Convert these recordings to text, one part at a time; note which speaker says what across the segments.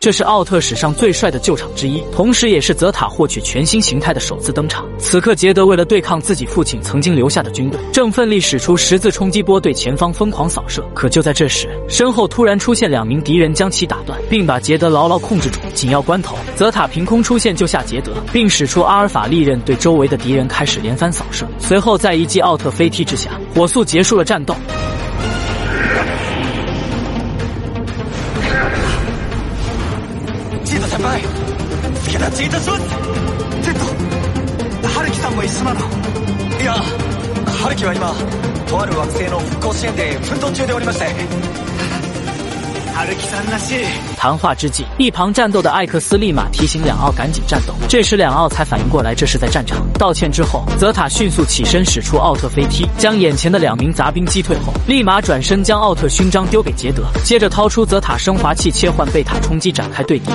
Speaker 1: 这是奥特史上最帅的救场之一，同时也是泽塔获取全新形态的首次登场。此刻，杰德为了对抗自己父亲曾经留下的军队，正奋力使出十字冲击波对前方疯狂扫射。可就在这时，身后突然出现两名敌人，将其打断，并把杰德牢牢控制住。紧要关头，泽塔凭空出现救下杰德，并使出阿尔法利刃对周围的敌人开始连番扫射。随后，在一记奥特飞踢之下，火速结束了战斗。
Speaker 2: 助太刀いたしますジェット春樹さんも一緒なのいや春樹は今とある惑星の復興支援で奮闘中でおりまして春樹さんらしい
Speaker 1: 谈话之际，一旁战斗的艾克斯立马提醒两奥赶紧战斗。这时两奥才反应过来这是在战场，道歉之后，泽塔迅速起身使出奥特飞踢，将眼前的两名杂兵击退后，立马转身将奥特勋章丢给杰德，接着掏出泽塔升华器切换贝塔冲击展开对敌。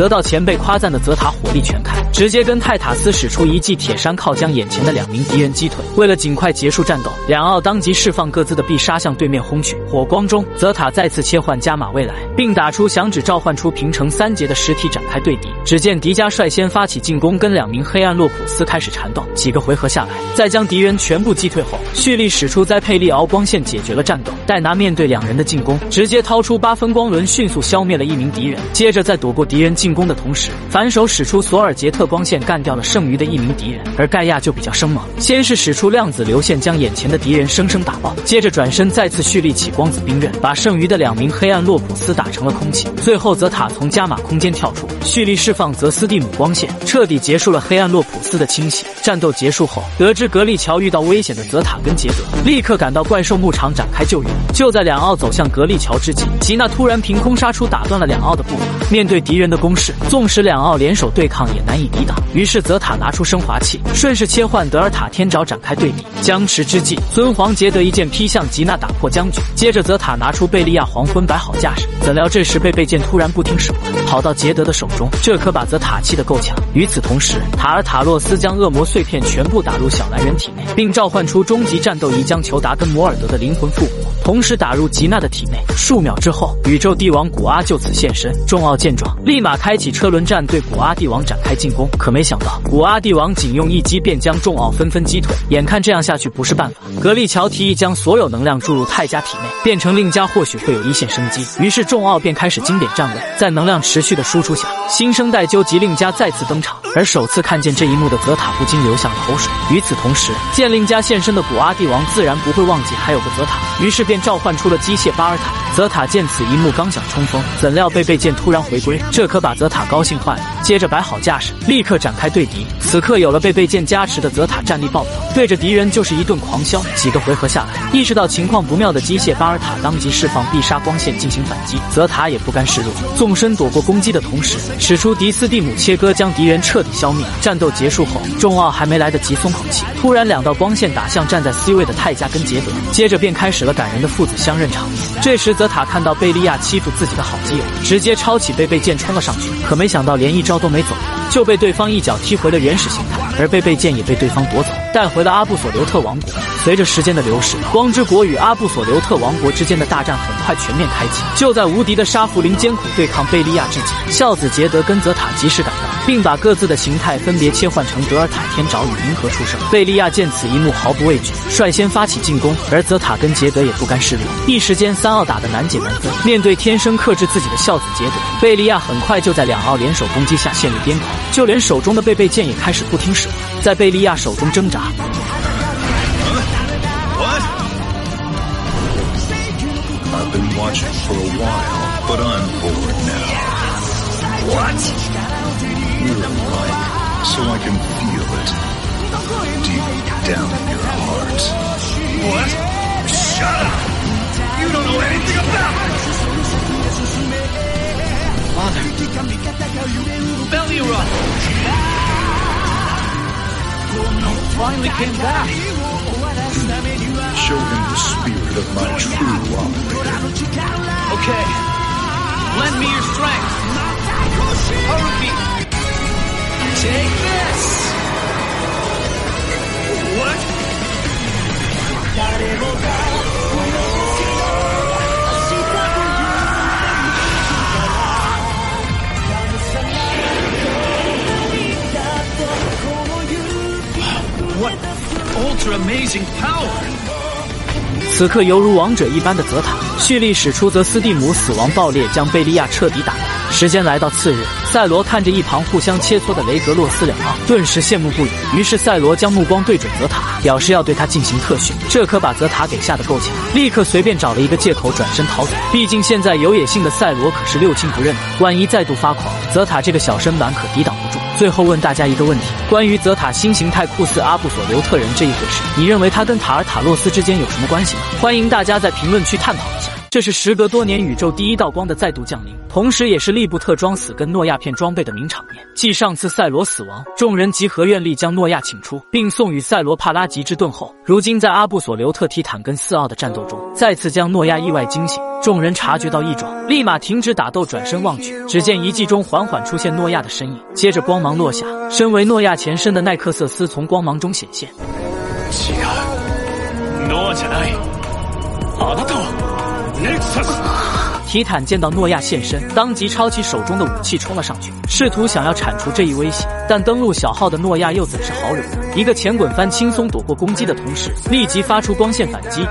Speaker 1: 得到前辈夸赞的泽塔火力全开，直接跟泰塔斯使出一记铁山靠，将眼前的两名敌人击退。为了尽快结束战斗，两奥当即释放各自的必杀向对面轰去。火光中，泽塔再次切换加玛未来，并打出响指召唤出平成三杰的实体展开对敌。只见迪迦率先发起进攻，跟两名黑暗洛普斯开始缠斗。几个回合下来，在将敌人全部击退后，蓄力使出栽佩利敖光线解决了战斗。戴拿面对两人的进攻，直接掏出八分光轮，迅速消灭了一名敌人。接着在躲过敌人进攻的同时，反手使出索尔杰特光线干掉了剩余的一名敌人。而盖亚就比较生猛，先是使出量子流线将眼前的敌人生生打爆，接着转身再次蓄力起光子冰刃，把剩余的两名黑暗洛普斯打成了空气。最后泽塔从加玛空间跳出，蓄力释放泽斯蒂姆光线，彻底结束了黑暗洛普斯的清洗。战斗结束后，得知格利乔遇到危险的泽塔跟杰德，立刻赶到怪兽牧场展开救援。就在两奥走向格利乔之际，吉娜突然凭空杀出，打断了两奥的步伐。面对敌人的攻势，纵使两奥联手对抗也难以抵挡。于是泽塔拿出升华器，顺势切换德尔塔天爪展开对敌。僵持之际，尊皇杰德一剑劈向吉娜，打破僵局。接着泽塔拿出贝利亚黄昏摆好架势，怎料这时贝贝剑突然不听使唤，跑到杰德的手中，这可把泽塔气得够呛。与此同时，塔尔塔洛斯将恶魔碎片全部打入小蓝人体内，并召唤出终极战斗仪，将裘达跟摩尔德的灵魂复活，同时打入吉娜的体内。数秒之后，宇宙帝王古阿就此现身。众奥见状，立马开启车轮战，对古阿帝王展开进攻。可没想到，古阿帝王仅用一击便将众奥纷纷击退。眼看这样下去不是办法，格利乔提议将所有能量注入泰迦体内，变成令迦或许会有一线生机。于是众奥便开始经典站位，在能量持续的输出下，新生代究极令迦再次登场。而首次看见这一幕的泽塔不禁流下了口水。与此同时，见令迦现身的古阿帝王自然不会忘记还有个泽塔，于是便召唤出了机械巴尔塔。泽塔见此一幕，刚想冲锋，怎料贝贝剑突然回归，这可把泽塔高兴坏了。接着摆好架势，立刻展开对敌。此刻有了贝贝剑加持的泽塔战力爆表，对着敌人就是一顿狂削。几个回合下来，意识到情况不妙的机械巴尔塔当即释放必杀光线进行反击。泽塔也不甘示弱，纵身躲过攻击的同时，使出迪斯蒂姆切割，将敌人彻底消灭。战斗结束后，众奥还没来得及松口气，突然两道光线打向站在 C 位的泰迦跟杰德，接着便开始了感人的父子相认场面。这时泽塔看到贝利亚欺负自己的好基友，直接抄起贝贝剑冲了上去，可没想到连一招都没走，就被对方一脚踢回了原始形态，而贝贝剑也被对方夺走，带回了阿布索留特王国。随着时间的流逝，光之国与阿布索留特王国之间的大战很快全面开启。就在无敌的沙弗林艰苦对抗贝利亚之际，孝子杰德跟泽塔及时赶到，并把各自的形态分别切换成德尔塔天爪与银河出生。贝利亚见此一幕毫不畏惧，率先发起进攻，而泽塔跟杰德也不甘示弱，一时间三奥打得难解难分。面对天生克制自己的孝子杰德，贝利亚很快就在两奥联手攻击下陷入癫狂，就连手中的贝贝剑也开始不听使唤，在贝利亚手中挣扎。
Speaker 3: Been watching for a while, but I'm bored now.
Speaker 4: What?
Speaker 3: You're right, so I can feel it. Deep down in your heart.
Speaker 4: What? Shut up! You don't know anything about it! Father. Belly run! Finally came back!
Speaker 3: Show him spirit of my true operator.
Speaker 4: Okay. Lend me your strength. Haruki! Take this! What? What ultra amazing power!
Speaker 1: 此刻犹如王者一般的泽塔，蓄力使出泽斯蒂姆死亡爆裂，将贝利亚彻底打败。时间来到次日，赛罗看着一旁互相切磋的雷格洛斯两奥，顿时羡慕不已。于是赛罗将目光对准泽塔，表示要对他进行特训。这可把泽塔给吓得够呛，立刻随便找了一个借口转身逃走。毕竟现在有野性的赛罗可是六亲不认的，万一再度发狂，泽塔这个小身板可抵挡。最后问大家一个问题：关于泽塔新形态酷似阿布索留特人这一回事，你认为他跟塔尔塔洛斯之间有什么关系呢？欢迎大家在评论区探讨。这是时隔多年宇宙第一道光的再度降临，同时也是利布特装死跟诺亚骗装备的名场面。继上次赛罗死亡，众人集合愿力将诺亚请出，并送与赛罗帕拉吉之盾后，如今在阿布索留特提坦跟四奥的战斗中，再次将诺亚意外惊醒。众人察觉到异状，立马停止打斗，转身望去，只见遗迹中缓缓出现诺亚的身影，接着光芒落下，身为诺亚前身的奈克瑟斯从光芒中显现。
Speaker 4: 違う。
Speaker 1: 提坦见到诺亚现身，当即抄起手中的武器冲了上去，试图想要铲除这一威胁。但登陆小号的诺亚又怎是好惹？一个前滚翻轻松躲过攻击的同时，立即发出光线反击。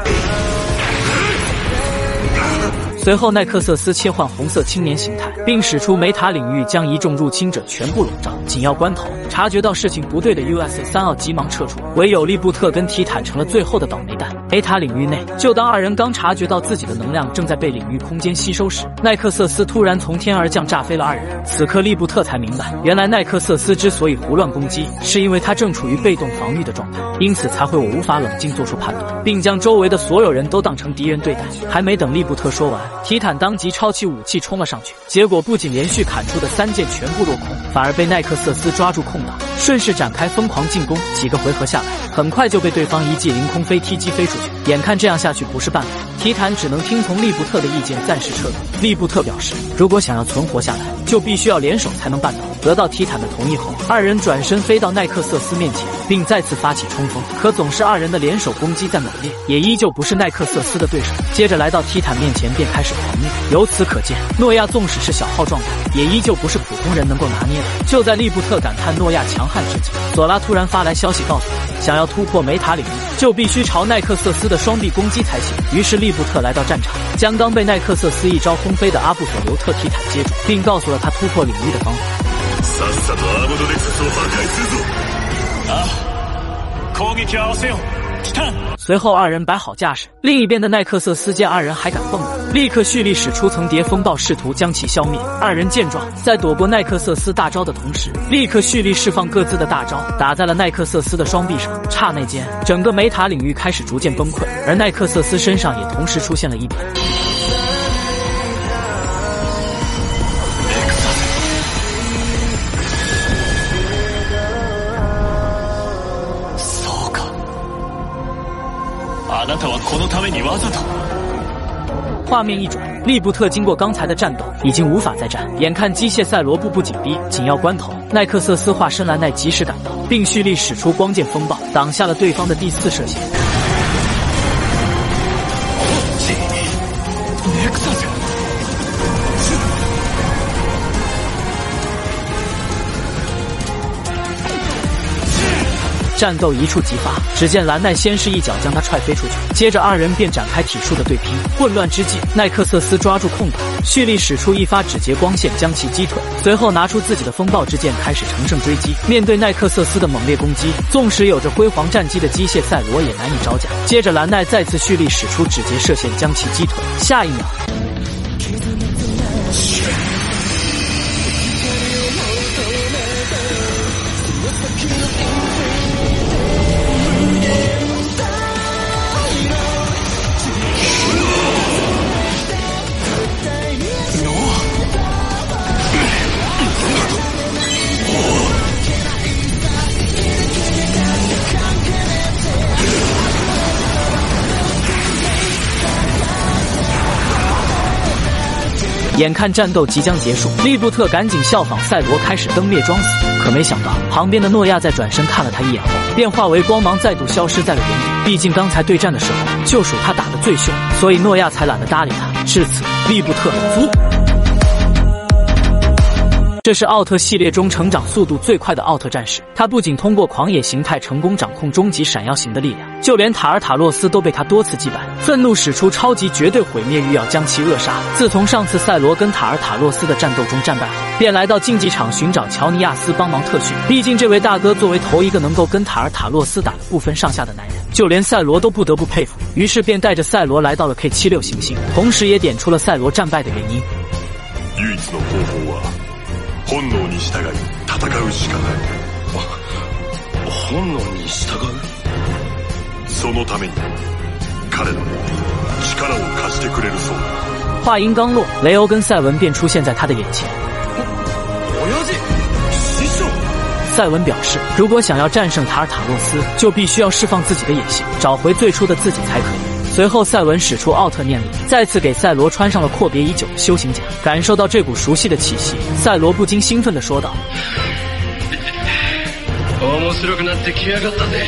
Speaker 1: 随后，奈克瑟斯切换红色青年形态，并使出梅塔领域，将一众入侵者全部笼罩。紧要关头，察觉到事情不对的 US 三奥急忙撤出，唯有利布特跟提坦成了最后的倒霉蛋。梅塔领域内，就当二人刚察觉到自己的能量正在被领域空间吸收时，奈克瑟斯突然从天而降，炸飞了二人。此刻，利布特才明白，原来奈克瑟斯之所以胡乱攻击，是因为他正处于被动防御的状态，因此才会我无法冷静做出判断，并将周围的所有人都当成敌人对待。还没等利布特说完，提坦当即抄起武器冲了上去，结果不仅连续砍出的三剑全部落空，反而被奈克瑟斯抓住空档，顺势展开疯狂进攻。几个回合下来，很快就被对方一记凌空飞踢击飞出去。眼看这样下去不是办法，提坦只能听从利布特的意见，暂时撤退。利布特表示，如果想要存活下来，就必须要联手才能办到。得到提坦的同意后，二人转身飞到奈克瑟斯面前，并再次发起冲锋。可总是二人的联手攻击在猛烈，也依旧不是奈克瑟斯的对手。接着来到提坦面前，便开始狂虐。由此可见，诺亚纵使是小号状态，也依旧不是普通人能够拿捏的。就在利布特感叹诺亚强悍之际，索拉突然发来消息，告诉他，想要突破梅塔领域，就必须朝奈克瑟斯的双臂攻击才行。于是利布特来到战场，将刚被奈克瑟斯一招轰飞的阿布索留特提坦接住，并告诉了他突破领域的方法。
Speaker 4: さっさとアーモドネクサスを破壊するぞ。ああ。攻撃を合わせよう。ティタン。
Speaker 1: 随后二人摆好架势，另一边的奈克瑟斯见二人还敢蹦跶， 立刻蓄力使出层叠风暴，试图将其消灭。二人见状，在躲过奈克瑟斯大招的同时，立刻蓄力释放各自的大招，打在了奈克瑟斯的双臂上。刹那间，整个梅塔领域开始逐渐崩溃，而奈克瑟斯身上也同时出现了一点。
Speaker 4: そうか。あなたはこのためにわざと。
Speaker 1: 画面一转，利布特经过刚才的战斗，已经无法再战。眼看机械赛罗步步紧逼，紧要关头，奈克瑟斯化身蓝奈及时赶到，并蓄力使出光剑风暴，挡下了对方的第四射线。战斗一触即发，只见兰奈先是一脚将他踹飞出去，接着二人便展开体术的对拼。混乱之际，奈克瑟斯抓住空档，蓄力使出一发指节光线将其击退，随后拿出自己的风暴之剑开始乘胜追击。面对奈克瑟斯的猛烈攻击，纵使有着辉煌战绩的机械赛罗也难以招架。接着兰奈再次蓄力使出指节射线将其击退，下一秒。眼看战斗即将结束，利布特赶紧效仿赛罗开始灯灭装死。可没想到，旁边的诺亚在转身看了他一眼后，便化为光芒再度消失在了原地。毕竟刚才对战的时候，就属他打得最凶，所以诺亚才懒得搭理他。至此，利布特服。这是奥特系列中成长速度最快的奥特战士。他不仅通过狂野形态成功掌控终极闪耀型的力量，就连塔尔塔洛斯都被他多次击败。愤怒使出超级绝对毁灭欲，要将其扼杀。自从上次赛罗跟塔尔塔洛斯的战斗中战败后，便来到竞技场寻找乔尼亚斯帮忙特训。毕竟这位大哥作为头一个能够跟塔尔塔洛斯打的不分上下的男人，就连赛罗都不得不佩服。于是便带着赛罗来到了 K 七六行星，同时也点出了赛罗战败的原因。
Speaker 4: 唯一の方法は本能に従い戦うしかない
Speaker 2: 本能に従う
Speaker 4: そのために彼らも力を貸してくれるそうだ
Speaker 1: 话音刚落，雷欧跟赛文便出现在他的眼前。
Speaker 2: 親父師匠
Speaker 1: 赛文表示，如果想要战胜塔尔塔洛斯，就必须要释放自己的野性，找回最初的自己才可以。 随后，赛文使出奥特念力，再次给赛罗穿上了阔别已久的修行甲。感受到这股熟悉的气息，赛罗不禁兴奋地说道
Speaker 2: 面白くなってきやがったぜ：“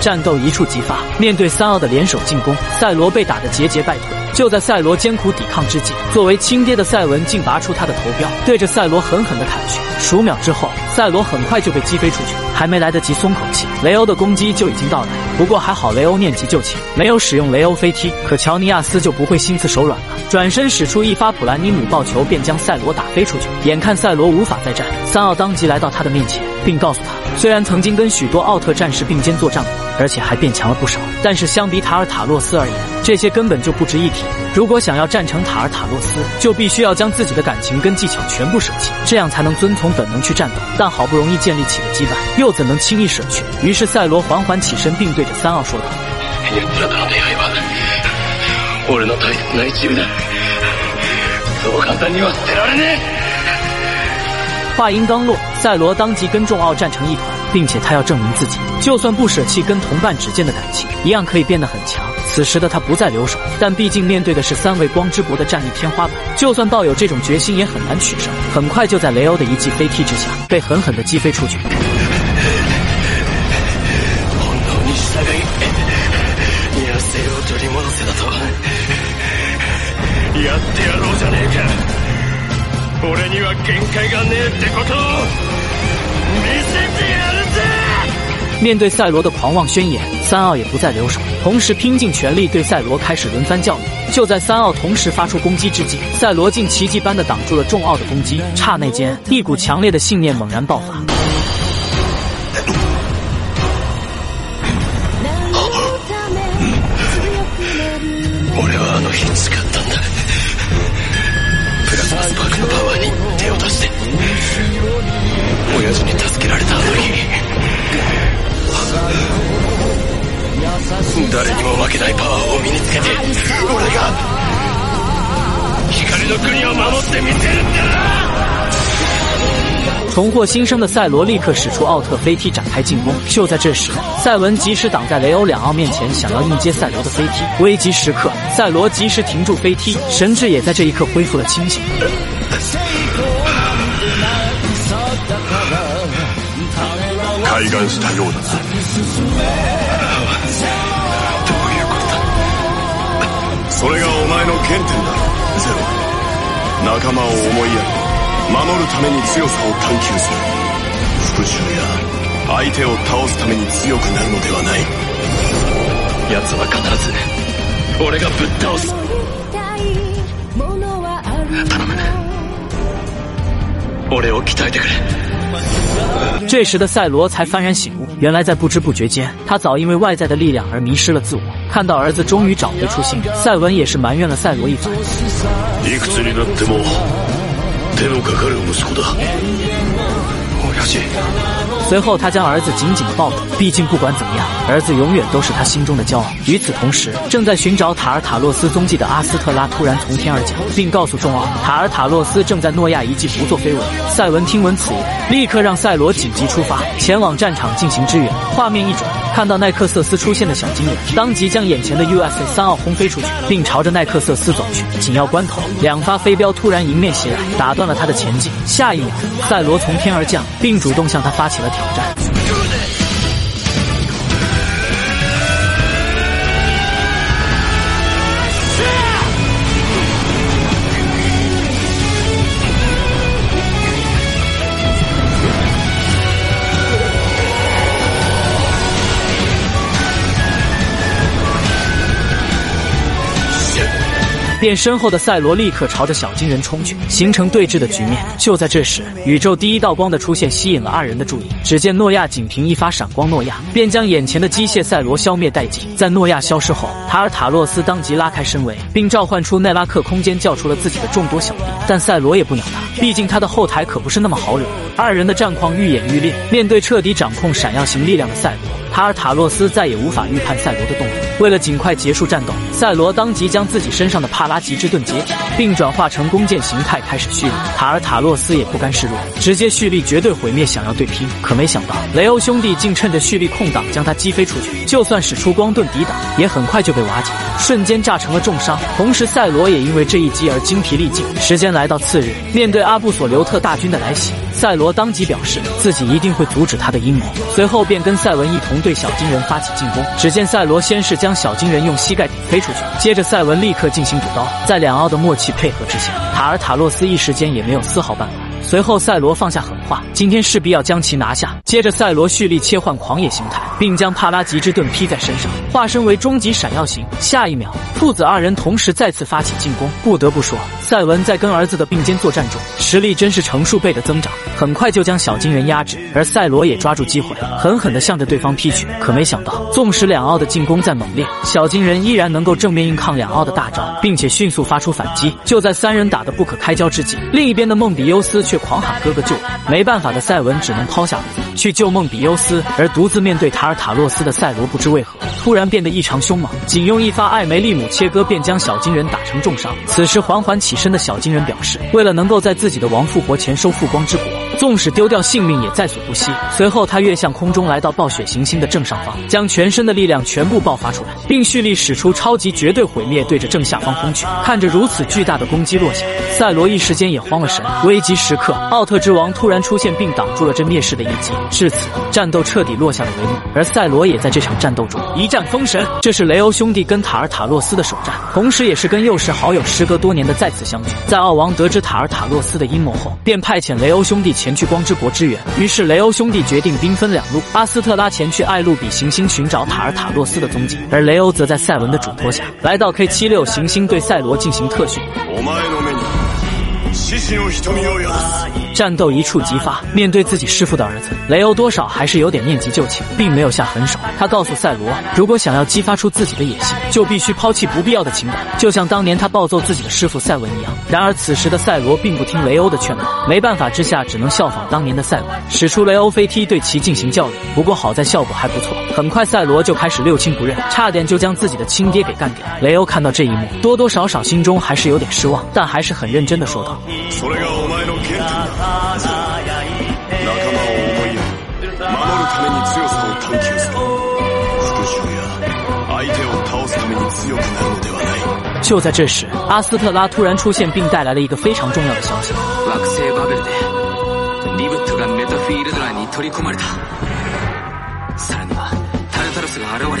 Speaker 1: 战斗一触即发，面对三奥的联手进攻，赛罗被打得节节败退。 就在赛罗艰苦抵抗之际，作为亲爹的赛文竟拔出他的头镖，对着赛罗狠狠地砍去。数秒之后，赛罗很快就被击飞出去，还没来得及松口气，雷欧的攻击就已经到来。不过还好，雷欧念及旧情，没有使用雷欧飞踢。可乔尼亚斯就不会心慈手软了，转身使出一发普兰尼姆爆球，便将赛罗打飞出去。眼看赛罗无法再战，三奥当即来到他的面前，并告诉他，虽然曾经跟许多奥特战士并肩作战过，而且还变强了不少，但是相比塔尔塔洛斯而言，这些根本就不值一提。如果想要战胜塔尔塔洛斯，就必须要将自己的感情跟技巧全部舍弃，这样才能遵从本能去战斗。但好不容易建立起的羁绊，又怎能轻易舍去？于是赛罗缓缓起身，并对着三奥说道。
Speaker 2: ユッラ殿の刃俺の大切な一部だそう簡単には捨てられね
Speaker 1: 话音刚落，赛罗当即跟众奥战成一团， 并且他要证明自己，就算不舍弃跟同伴之间的感情，一样可以变得很强。此时的他不再留手，但毕竟面对的是三位光之国的战力天花板，就算抱有这种决心，也很难取胜。很快就在雷欧的一记飞踢之下，被狠狠地击飞出去。
Speaker 2: 本能に従い野生を取り戻せだとやってやろうじゃねえか俺には限界がねえってことを見せてやるぜ
Speaker 1: 面对赛罗的狂妄宣言，三奥也不再留手，同时拼尽全力对赛罗开始轮番教育。就在三奥同时发出攻击之际，赛罗竟奇迹般的挡住了众奥的攻击。刹那间，一股强烈的信念猛然爆发。
Speaker 2: 俺はあの日誓ったんだプラズマスパークのパワーに手を出して けて俺が光の国を守ってみせるんだ
Speaker 1: 重获新生的赛罗立刻使出奥特飞踢展开进攻。就在这时，赛文及时挡在雷欧两奥面前，想要硬接赛罗的飞踢。危急时刻，赛罗及时停住飞踢，神智也在这一刻恢复了清醒。
Speaker 4: 開眼したようだな それがお前の原点だ。ゼロ。仲間を思いやり守るために強さを探求する。復讐や相手を倒すために強くなるのではない。
Speaker 2: 奴は必ず俺がぶっ倒す。頼む。俺を鍛えてくれ。
Speaker 1: 这时的赛罗才幡然醒悟，原来在不知不觉间，他早因为外在的力量而迷失了自我。看到儿子终于找回初心，赛文也是埋怨了赛罗一番。
Speaker 4: いくつになっても手のかかる息子だ
Speaker 2: 親父
Speaker 1: 随后，他将儿子紧紧地抱住，毕竟不管怎么样，儿子永远都是他心中的骄傲。与此同时，正在寻找塔尔塔洛斯踪迹的阿斯特拉突然从天而降，并告诉众奥，塔尔塔洛斯正在诺亚遗迹不做飞吻。赛文听闻此言，立刻让赛罗紧急出发，前往战场进行支援。画面一转，看到奈克瑟斯出现的小精灵，当即将眼前的 USA 三奥轰飞出去，并朝着奈克瑟斯走去。紧要关头，两发飞镖突然迎面袭来，打断了他的前进。下一秒，赛罗从天而降，并主动向他发起了挑 战。便身后的赛罗立刻朝着小金人冲去，形成对峙的局面。就在这时，宇宙第一道光的出现吸引了二人的注意。只见诺亚仅凭一发闪光，诺亚便将眼前的机械赛罗消灭殆尽。在诺亚消失后，塔尔塔洛斯当即拉开身围，并召唤出奈拉克空间，叫出了自己的众多小弟。但赛罗也不鸟他，毕竟他的后台可不是那么好惹。二人的战况愈演愈烈，面对彻底掌控闪耀型力量的赛罗。塔尔塔洛斯再也无法预判赛罗的动作。为了尽快结束战斗，赛罗当即将自己身上的帕拉吉之盾解体，并转化成弓箭形态开始蓄力。塔尔塔洛斯也不甘示弱，直接蓄力绝对毁灭，想要对拼。可没想到，雷欧兄弟竟趁着蓄力空档将他击飞出去。就算使出光盾抵挡，也很快就被瓦解，瞬间炸成了重伤。同时，赛罗也因为这一击而精疲力尽。时间来到次日，面对阿布索留特大军的来袭，赛罗当即表示自己一定会阻止他的阴谋。随后便跟赛文一同。对小金人发起进攻，只见赛罗先是将小金人用膝盖顶飞出去，接着赛文立刻进行补刀，在两奥的默契配合之下，塔尔塔洛斯一时间也没有丝毫办法。随后，赛罗放下狠话，今天势必要将其拿下。接着，赛罗蓄力切换狂野形态，并将帕拉吉之盾披在身上，化身为终极闪耀型。下一秒，父子二人同时再次发起进攻。不得不说，赛文在跟儿子的并肩作战中，实力真是成数倍的增长，很快就将小金人压制。而赛罗也抓住机会，狠狠地向着对方劈去。可没想到，纵使两奥的进攻再猛烈，小金人依然能够正面硬抗两奥的大招，并且迅速发出反击。就在三人打得不可开交之际，另一边的梦比优斯却。狂喊哥哥救我！没办法的赛文只能抛下儿子去救梦比优斯，而独自面对塔尔塔洛斯的赛罗不知为何突然变得异常凶猛，仅用一发艾梅利姆切割便将小金人打成重伤。此时缓缓起身的小金人表示，为了能够在自己的王复活前收复光之国。纵使丢掉性命也在所不惜。随后，他跃向空中，来到暴雪行星的正上方，将全身的力量全部爆发出来，并蓄力使出超级绝对毁灭，对着正下方轰去。看着如此巨大的攻击落下，赛罗一时间也慌了神。危急时刻，奥特之王突然出现，并挡住了这灭世的一击。至此，战斗彻底落下了帷幕。而赛罗也在这场战斗中一战封神。这是雷欧兄弟跟塔尔塔洛斯的首战，同时也是跟幼时好友时隔多年的再次相聚。在奥王得知塔尔塔洛斯的阴谋后，便派遣雷欧兄弟前。去光之国支援，于是雷欧兄弟决定兵分两路。阿斯特拉前去艾路比行星寻找塔尔塔洛斯的踪迹，而雷欧则在赛文的嘱托下来到 K 七六行星对赛罗进行特训。战斗一触即发，面对自己师父的儿子，雷欧多少还是有点念及旧情，并没有下狠手。他告诉赛罗，如果想要激发出自己的野心，就必须抛弃不必要的情感，就像当年他暴揍自己的师傅赛文一样。然而此时的赛罗并不听雷欧的劝告，没办法之下，只能效仿当年的赛文，使出雷欧飞踢对其进行教育。不过好在效果还不错，很快赛罗就开始六亲不认，差点就将自己的亲爹给干掉。雷欧看到这一幕，多多少少心中还是有点失望，但还是很认真的说道。それがお前の原点だ。仲間を思いやり、守るために強さを探求する。復讐や相手を倒すために強くなるのではない。就在这时，阿斯特拉突然出现，并带来了一个非常重要的消息。惑星バベルでリブットがメタフィールド内に取り込まれた。さらにはタルタロスが現れ、ウル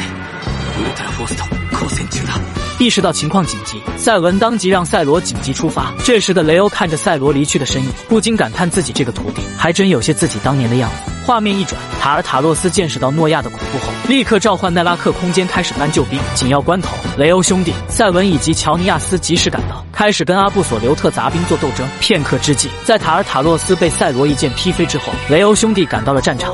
Speaker 1: トラフォースと交戦中だ。意识到情况紧急，赛文当即让赛罗紧急出发。这时的雷欧看着赛罗离去的身影，不禁感叹自己这个徒弟还真有些自己当年的样子。画面一转，塔尔塔洛斯见识到诺亚的恐怖后，立刻召唤奈拉克空间开始搬救兵。紧要关头，雷欧兄弟、赛文以及乔尼亚斯及时赶到，开始跟阿布索留特杂兵做斗争。片刻之际，在塔尔塔洛斯被赛罗一剑劈飞之后，雷欧兄弟赶到了战场。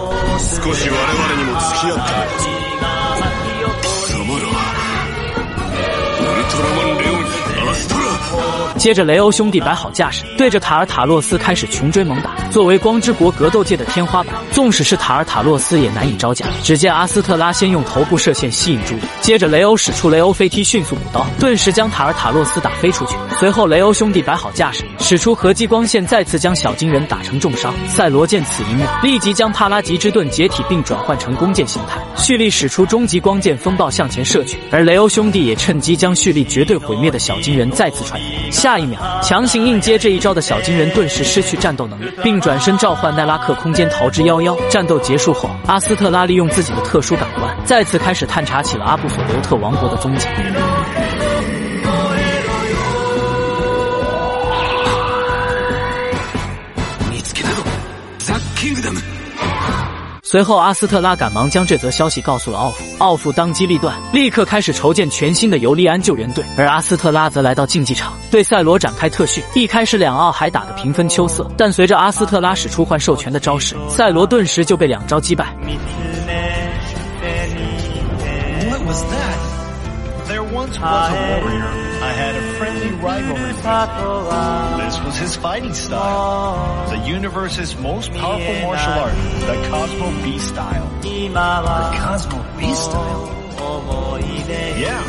Speaker 1: 接着，雷欧兄弟摆好架势，对着塔尔塔洛斯开始穷追猛打。作为光之国格斗界的天花板，纵使是塔尔塔洛斯也难以招架。只见阿斯特拉先用头部射线吸引注意，接着雷欧使出雷欧飞踢，迅速补刀，顿时将塔尔塔洛斯打飞出去。随后，雷欧兄弟摆好架势，使出合击光线，再次将小金人打成重伤。赛罗见此一幕，立即将帕拉吉之盾解体，并转换成弓箭形态，蓄力使出终极光剑风暴向前射去。而雷欧兄弟也趁机将蓄力绝对毁灭的小金人再次踹飞。下一秒，强行硬接这一招的小金人顿时失去战斗能力，并转身召唤奈拉克空间逃之夭夭。战斗结束后，阿斯特拉利用自己的特殊感官，再次开始探查起了阿布索留特王国的踪迹。随后，阿斯特拉赶忙将这则消息告诉了奥夫，奥夫当机立断，立刻开始筹建全新的尤利安救援队。而阿斯特拉则来到竞技场，对赛罗展开特训。一开始，两奥还打得平分秋色，但随着阿斯特拉使出换兽拳的招式，赛罗顿时就被两招击败。
Speaker 3: once was a warrior. I had a rivalry with. This was his fighting style. The universe's most powerful martial art, the Cosmo B style. The Cosmo B style? Yeah,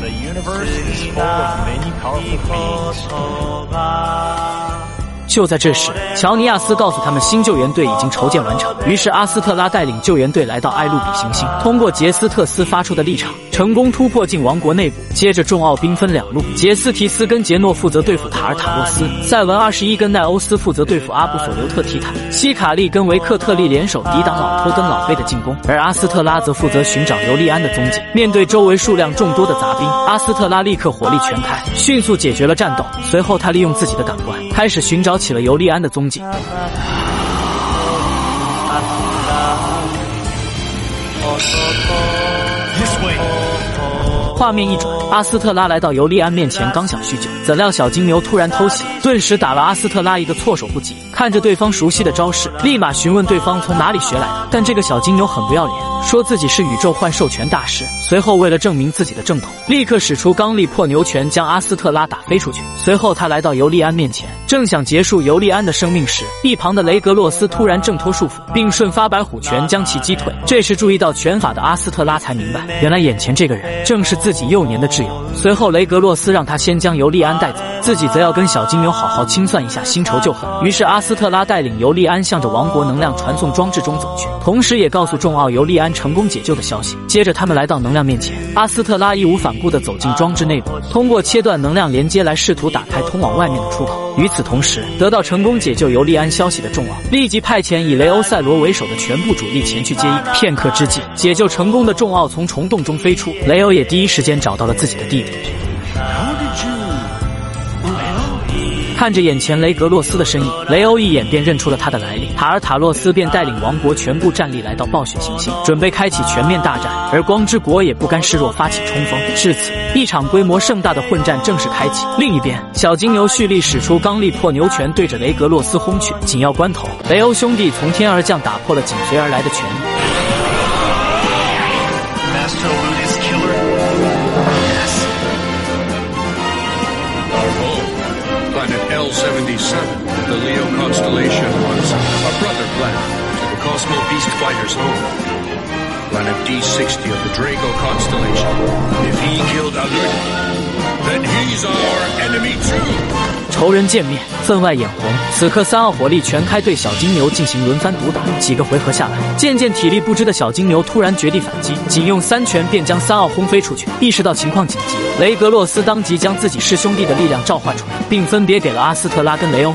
Speaker 3: the universe is full of many powerful beings.
Speaker 1: 就在这时，乔尼亚斯告诉他们，新救援队已经筹建完成。于是阿斯特拉带领救援队来到艾路比行星，通过杰斯特斯发出的立场， 成功突破进王国内部。接着，众奥兵分两路，杰斯提斯跟杰诺负责对付塔尔塔洛斯，赛文二十一跟奈欧斯负责对付阿布索留特提坦，西卡利跟维克特利联手抵挡老托跟老贝的进攻，而阿斯特拉则负责寻找尤利安的踪迹。面对周围数量众多的杂兵，阿斯特拉立刻火力全开，迅速解决了战斗。随后，他利用自己的感官，开始寻找。起了尤利安的踪迹。画面一转，阿斯特拉来到尤利安面前，刚想叙旧，怎料小金牛突然偷袭，顿时打了阿斯特拉一个措手不及。看着对方熟悉的招式，立马询问对方从哪里学来的。但这个小金牛很不要脸，说自己是宇宙幻兽拳大师。随后为了证明自己的正统，立刻使出刚力破牛拳，将阿斯特拉打飞出去。随后他来到尤利安面前，正想结束尤利安的生命时，一旁的雷格洛斯突然挣脱束缚，并瞬发白虎拳将其击退。这时注意到拳法的阿斯特拉才明白，原来眼前这个人正是自己幼年的挚友。随后雷格洛斯让他先将尤利安带走，自己则要跟小金牛好好清算一下新仇旧恨。于是阿。斯特拉带领尤利安向着王国能量传送装置中走去，同时也告诉众奥尤利安成功解救的消息。接着，他们来到能量面前，阿斯特拉义无反顾地走进装置内部，通过切断能量连接来试图打开通往外面的出口。与此同时，得到成功解救尤利安消息的众奥立即派遣以雷欧赛罗为首的全部主力前去接应。片刻之际，解救成功的众奥从虫洞中飞出，雷欧也第一时间找到了自己的弟弟。看着眼前雷格洛斯的身影，雷欧一眼便认出了他的来历。塔尔塔洛斯便带领王国全部战力来到暴雪行星，准备开启全面大战。而光之国也不甘示弱，发起冲锋。至此，一场规模盛大的混战正式开启。另一边，小金牛蓄力使出刚力破牛拳，对着雷格洛斯轰去。紧要关头，雷欧兄弟从天而降，打破了紧随而来的拳力。
Speaker 4: 77, the Leo constellation was a brother planet to the Cosmo Beast Fighter's home. Planet D60 of the Drago constellation. If he killed Alud, then he's our enemy too.
Speaker 1: 仇人见面，分外眼红。此刻，三奥火力全开，对小金牛进行轮番毒打。几个回合下来，渐渐体力不支的小金牛突然绝地反击，仅用三拳便将三奥轰飞出去。意识到情况紧急，雷格洛斯当即将自己师兄弟的力量召唤出来，并分别给了阿斯特拉跟雷欧。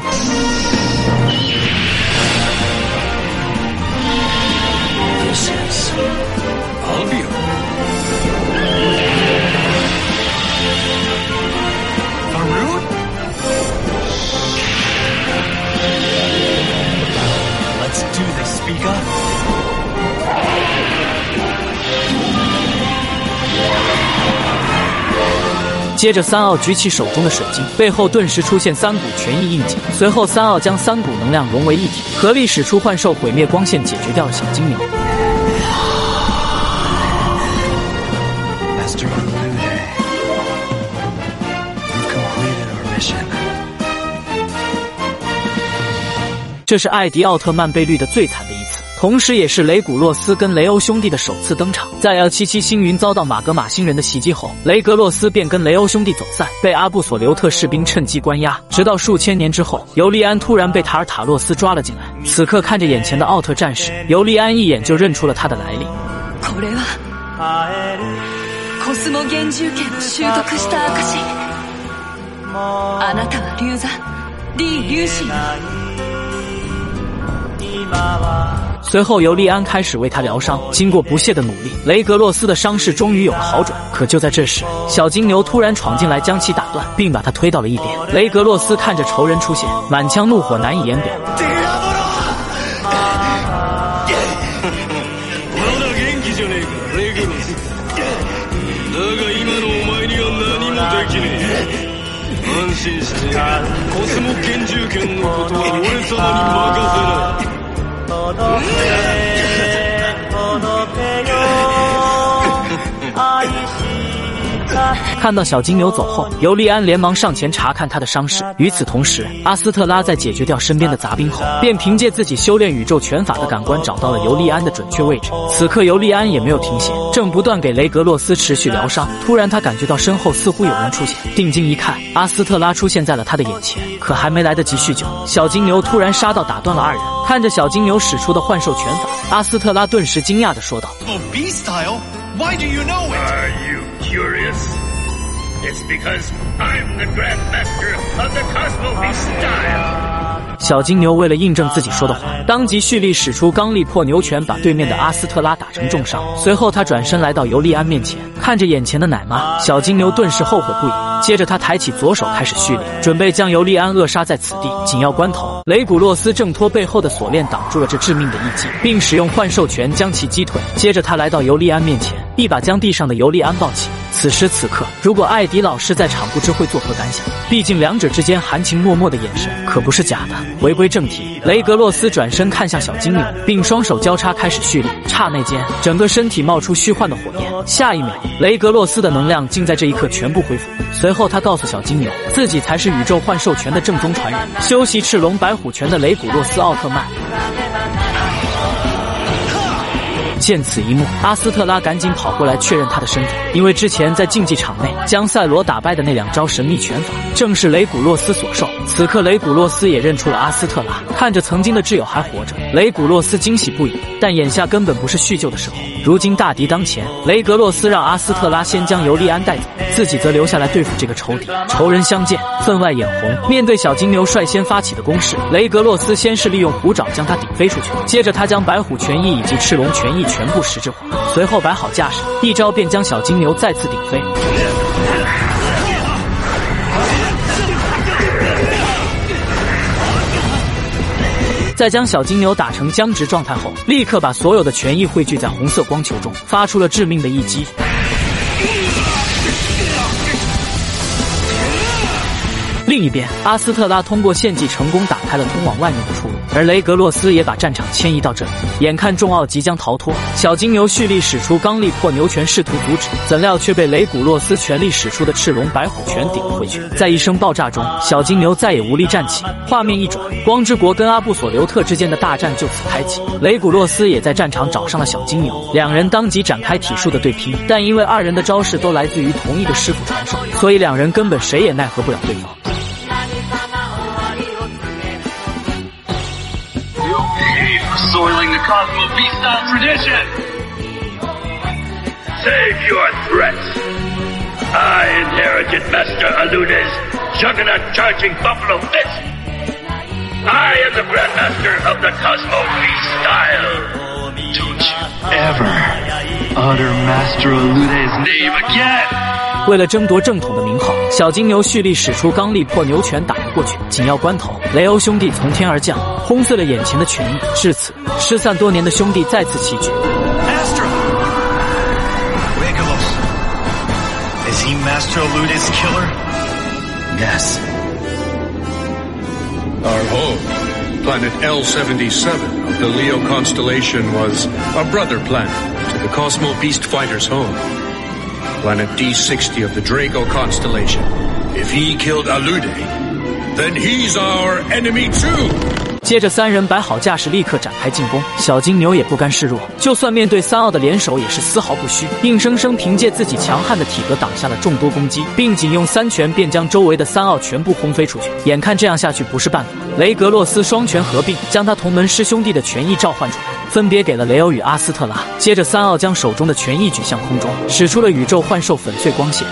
Speaker 1: 接着，三奥举起手中的水晶，背后顿时出现三股权益印记。随后，三奥将三股能量融为一体，合力使出幻兽毁灭光线，解决掉了小精灵。这是艾迪奥特曼被绿的最惨。同时，也是雷古洛斯跟雷欧兄弟的首次登场。在 L 七七星云遭到马格玛星人的袭击后，雷格洛斯便跟雷欧兄弟走散，被阿布索留特士兵趁机关押。直到数千年之后，尤利安突然被塔尔塔洛斯抓了进来。此刻看着眼前的奥特战士，尤利安一眼就认出了他的来历。随后尤利安开始为他疗伤，经过不懈的努力，雷格洛斯的伤势终于有了好转，可就在这时，小金牛突然闯进来将其打断，并把他推到了一边。雷格洛斯看着仇人出现，满腔怒火难以言表。
Speaker 4: 我的泪
Speaker 1: 看到小金牛走后，尤利安连忙上前查看他的伤势。与此同时，阿斯特拉在解决掉身边的杂兵后，便凭借自己修炼宇宙拳法的感官找到了尤利安的准确位置。此刻，尤利安也没有停歇，正不断给雷格洛斯持续疗伤。突然，他感觉到身后似乎有人出现，定睛一看，阿斯特拉出现在了他的眼前。可还没来得及叙旧，小金牛突然杀到，打断了二人。看着小金牛使出的幻兽拳法，阿斯特拉顿时惊讶地说道
Speaker 3: ：“Why do you know it?
Speaker 4: Curious?” It's because I'm the Grandmaster of the Cosmo Beast style.
Speaker 1: 小金牛为了印证自己说的话，当即蓄力使出刚力破牛拳，把对面的阿斯特拉打成重伤。随后他转身来到尤利安面前，看着眼前的奶妈，小金牛顿时后悔不已。接着他抬起左手开始蓄力，准备将尤利安扼杀在此地。紧要关头，雷古洛斯挣脱背后的锁链，挡住了这致命的一击，并使用幻兽拳将其击退。接着他来到尤利安面前，一把将地上的尤利安抱起。此时此刻，如果艾迪老师在场，不知会作何感想？毕竟两者之间含情脉脉的眼神可不是假的。回归正题，雷格洛斯转身看向小金牛，并双手交叉开始蓄力。刹那间，整个身体冒出虚幻的火焰。下一秒，雷格洛斯的能量竟在这一刻全部恢复。随后，他告诉小金牛，自己才是宇宙幻兽拳的正宗传人，修习赤龙白虎拳的雷古洛斯奥特曼。见此一幕，阿斯特拉赶紧跑过来确认他的身份，因为之前在竞技场内将赛罗打败的那两招神秘拳法，正是雷古洛斯所授。此刻，雷古洛斯也认出了阿斯特拉，看着曾经的挚友还活着，雷古洛斯惊喜不已。但眼下根本不是叙旧的时候，如今大敌当前，雷格洛斯让阿斯特拉先将尤利安带走，自己则留下来对付这个仇敌。仇人相见，分外眼红。面对小金牛率先发起的攻势，雷格洛斯先是利用虎爪将他顶飞出去，接着他将白虎拳翼以及赤龙拳翼。全部实质化，随后摆好架势，一招便将小金牛再次顶飞。在将小金牛打成僵直状态后，立刻把所有的权益汇聚在红色光球中，发出了致命的一击。另一边，阿斯特拉通过献祭成功打开了通往外面的出路，而雷格洛斯也把战场迁移到这里。眼看众奥即将逃脱，小金牛蓄力使出刚力破牛拳试图阻止，怎料却被雷古洛斯全力使出的赤龙白虎拳顶了回去。在一声爆炸中，小金牛再也无力站起。画面一转，光之国跟阿布索留特之间的大战就此开启。雷古洛斯也在战场找上了小金牛，两人当即展开体术的对拼。但因为二人的招式都来自于同一个师傅传授，所以两人根本谁也奈何不了对方。
Speaker 4: The Cosmo Beast-style tradition! Save your threats! I inherited Master Aluna's juggernaut-charging Buffalo Fist! I am the Grandmaster of the Cosmo Beast style!
Speaker 3: Don't you ever utter Master Aluna's name again!
Speaker 1: 为了争夺正统的名号，小金牛蓄力使出刚力破牛拳打了过去。紧要关头，雷欧兄弟从天而降，轰碎了眼前的拳翼。至此，失散多年的兄弟再次齐聚。
Speaker 3: Is he Master Luda's killer?
Speaker 4: Yes.
Speaker 5: Our home, planet L77 of the Leo constellation, was a brother planet to the Cosmo Beast Fighter's home. Planet D60 of the Draco constellation. If he killed Alude, then he's our enemy too.
Speaker 1: 接着，三人摆好架势，立刻展开进攻。小金牛也不甘示弱，就算面对三奥的联手，也是丝毫不虚，硬生生凭借自己强悍的体格挡下了众多攻击，并仅用三拳便将周围的三奥全部轰飞出去。眼看这样下去不是办法，雷格洛斯双拳合并，将他同门师兄弟的拳意召唤出来，分别给了雷欧与阿斯特拉。接着，三奥将手中的拳意举向空中，使出了宇宙幻兽粉碎光线。